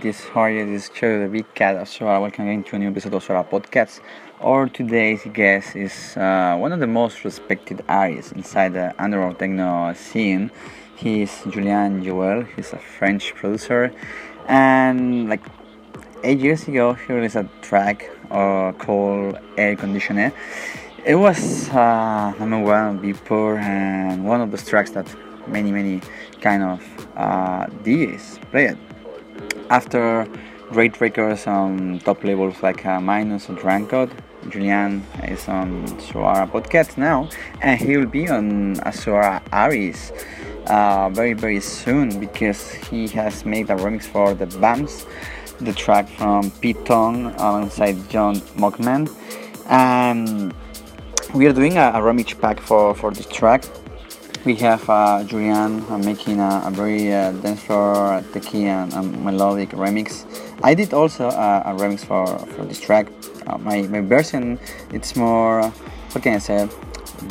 How are you? This is Cherry the Big Cat So Welcome again to a new episode of Suara Podcast. Our today's guest is uh, one of the most respected artists inside the underground techno scene. He's Julian Jeweil. He's a French producer, and like eight years ago, he released a track uh, called Air Conditioner. It was uh, number one on Beatport and one of those tracks that many many kind of uh, DJs played after great records on top labels like uh, Minus Drumcode Julian is on Suara Podcast now, and he will be on Suara Aries uh, very very soon because he has made a remix for the Bumps, the track from Pete Tong alongside John Monkman, and we are doing a, a remix pack for for this track we have uh, Julian uh, making a, a very uh, dance floor, techie and, and, melodic remix. I did also uh, a remix for, for this track. Uh, my, my version it's more, what can I say,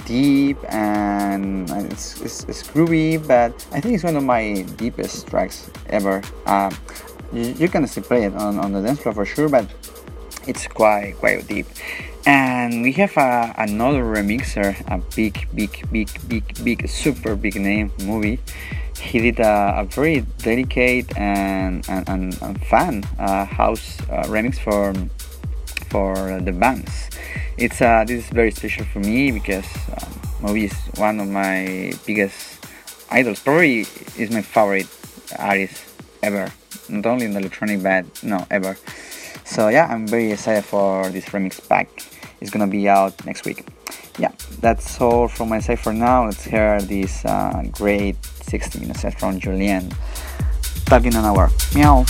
deep and it's, it's, it's, groovy, but I think it's one of my deepest tracks ever. Uh, you, you, can still play it on, on the dance floor for sure, but it's quite quite deep. And we have a, another remixer a big big big big big super big name Moby. He did a, a very delicate and and, and, and fun uh, house uh, remix for for the Bumps it's uh, this is very special for me because um, Moby is one of my biggest idols. Probably is my favorite artist ever. Not only in the electronic but no ever so yeah, I'm very excited for this remix pack. It's gonna be out next week. Yeah, that's all from my side for now. Let's hear this uh, great 60 minutes set from Julian. Back in an hour. Meow.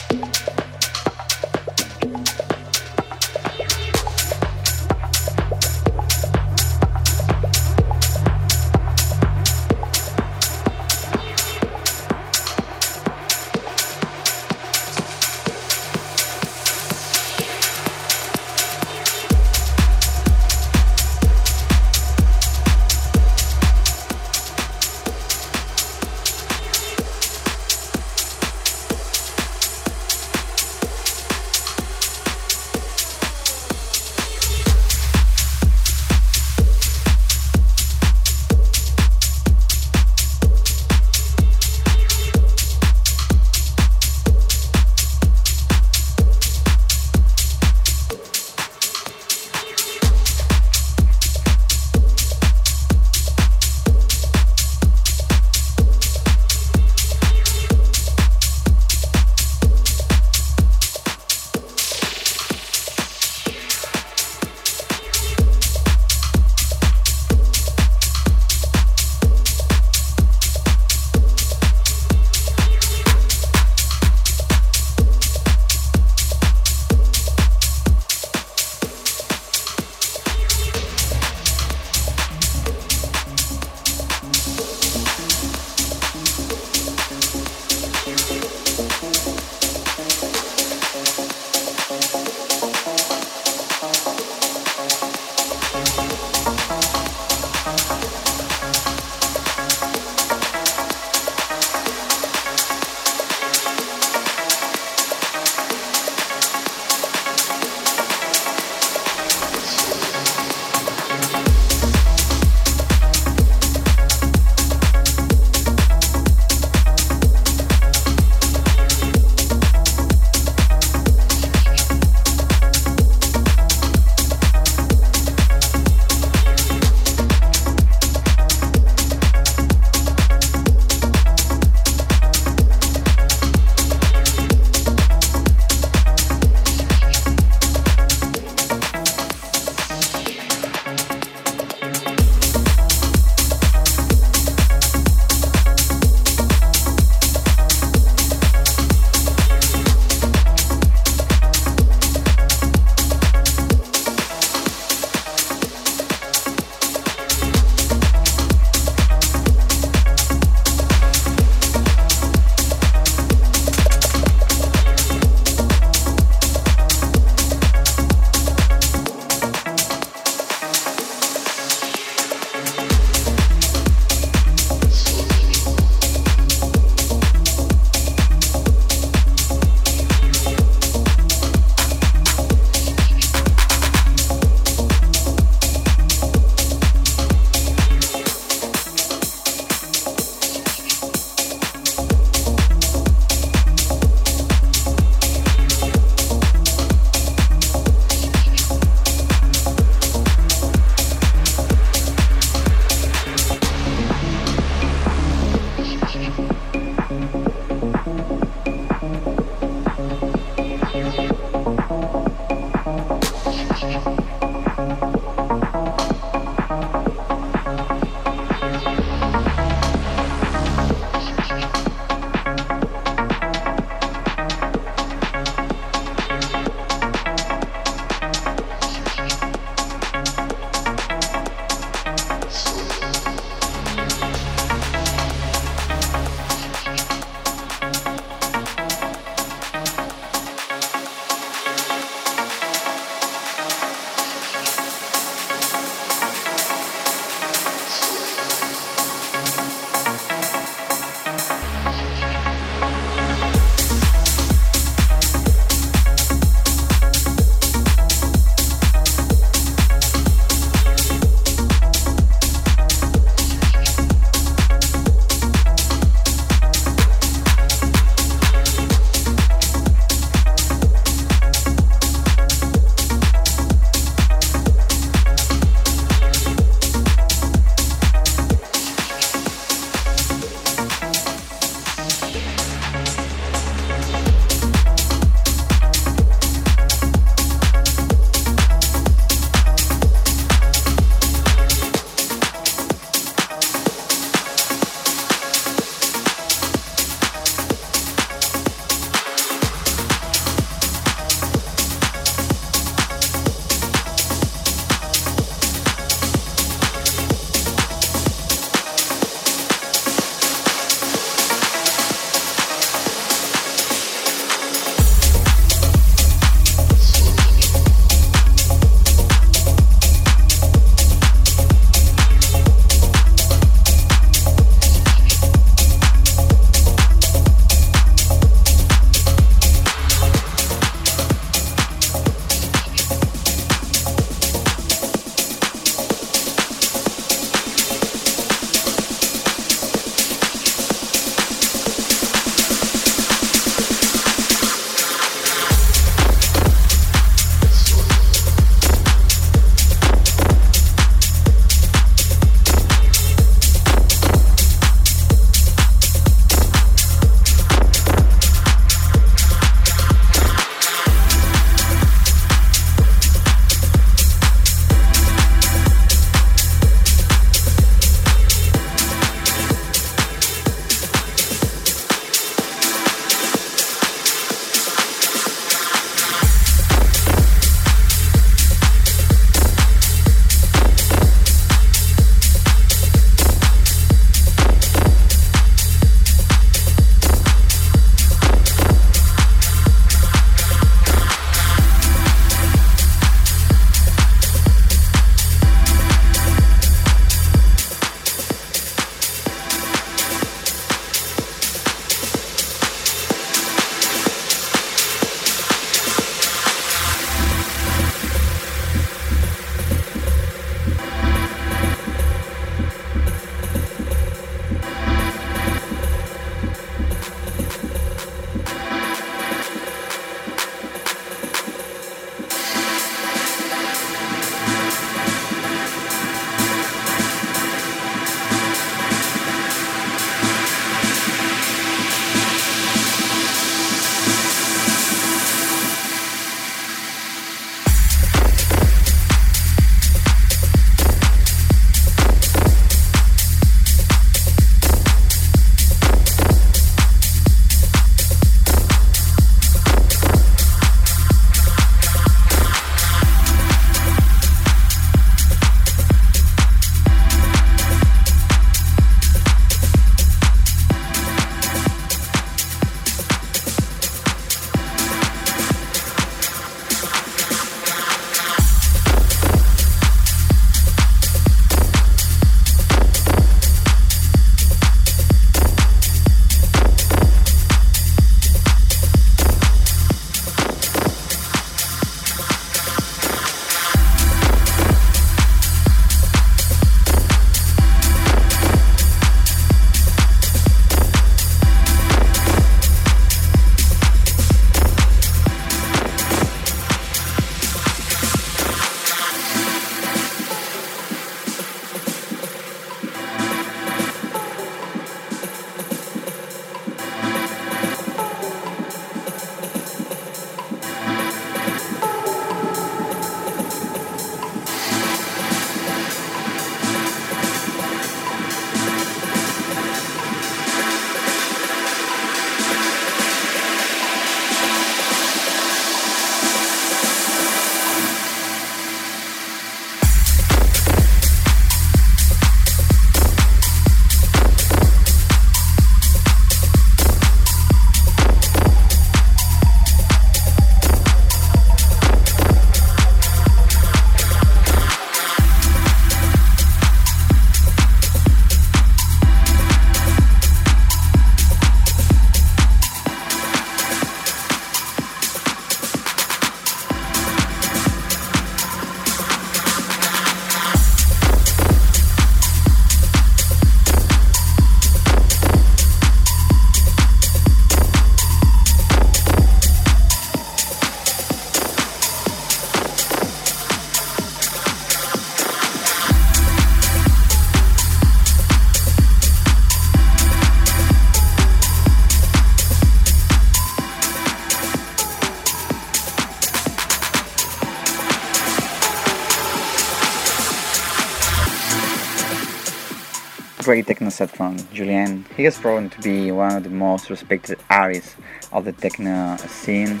Techno from Julian. He has proven to be one of the most respected artists of the techno scene,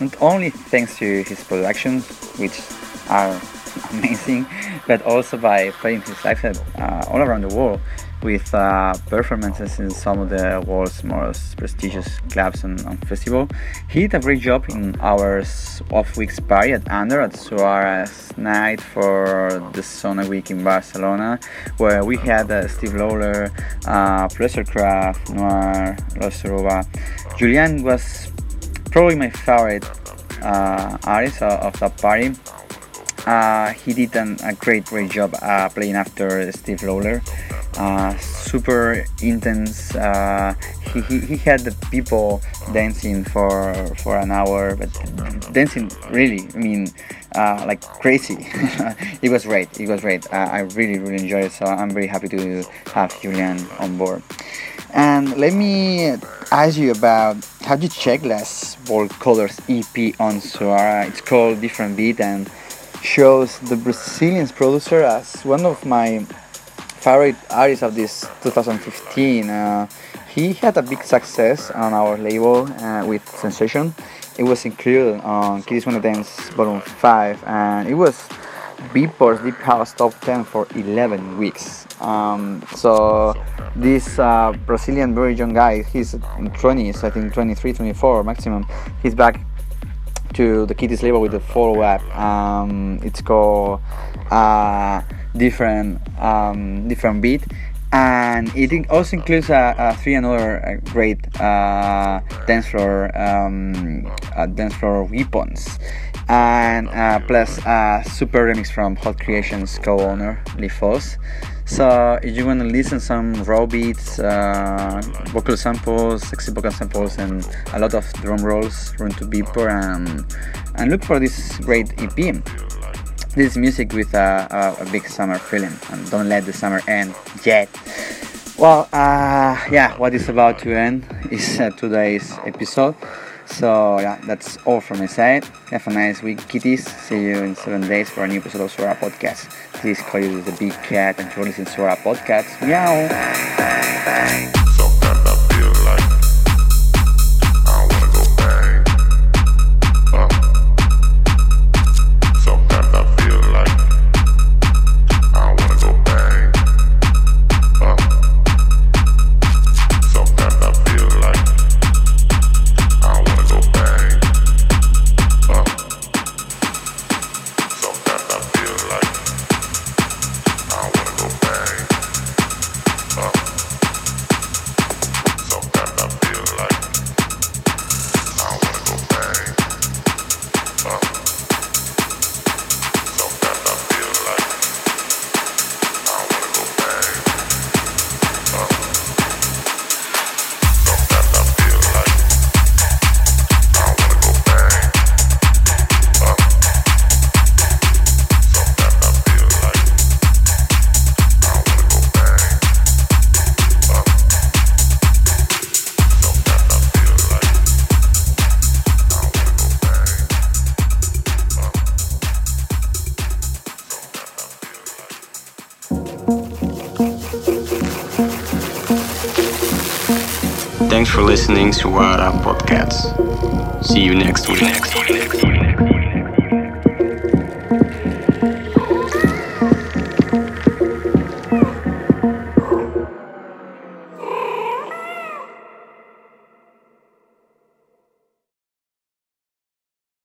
not only thanks to his productions, which are amazing, but also by playing his live set uh, all around the world with uh, performances in some of the world's most prestigious clubs and, and festivals. He did a great job in our off weeks party at Under at Suara's night for the Sónar Week in Barcelona, where we had uh, Steve Lawler, uh, Noir, Losuruba. Julian was probably my favorite uh, artist of that party. Uh, he did an, a great, great job uh, playing after Steve Lawler. Uh, super intense. Uh, he, he, he had the people dancing for for an hour, but dancing really, I mean, uh, like crazy. it was great. It was great. Uh, I really really enjoyed it. So I'm very happy to have Julian on board. And let me ask you about how you check last Bold Colors EP on Suara. It's called Different Beat and shows the Brazilian producer as one of my favorite artists of this 2015. Uh, he had a big success on our label uh, with Sensation. It was included on Kitties Wanna Dance Volume 5 and it was Beatport's Deep House Top 10 for 11 weeks. Um, so this uh, Brazilian very young guy, he's in 20s, I think 23, 24 maximum. He's back to the Kitties label with the follow-up. Um, it's called uh, different um, different beat and it also includes uh, uh, three another uh, great uh, dance floor um, uh, dance floor weapons and plus a super remix from Hot Creations co-owner Lee Foss. So if you want to listen some raw beats, vocal samples, sexy vocal samples, and a lot of drum rolls, run to Beatport and and look for this great EP this music with a, a, a, big summer feeling and don't let the summer end yet. Well uh, yeah what is about to end is uh, today's episode so yeah that's all from my side. Have a nice week kitties see you in seven days for a new episode of Suara PodCats. Please call you the big cat and to listen to Suara PodCats. Meow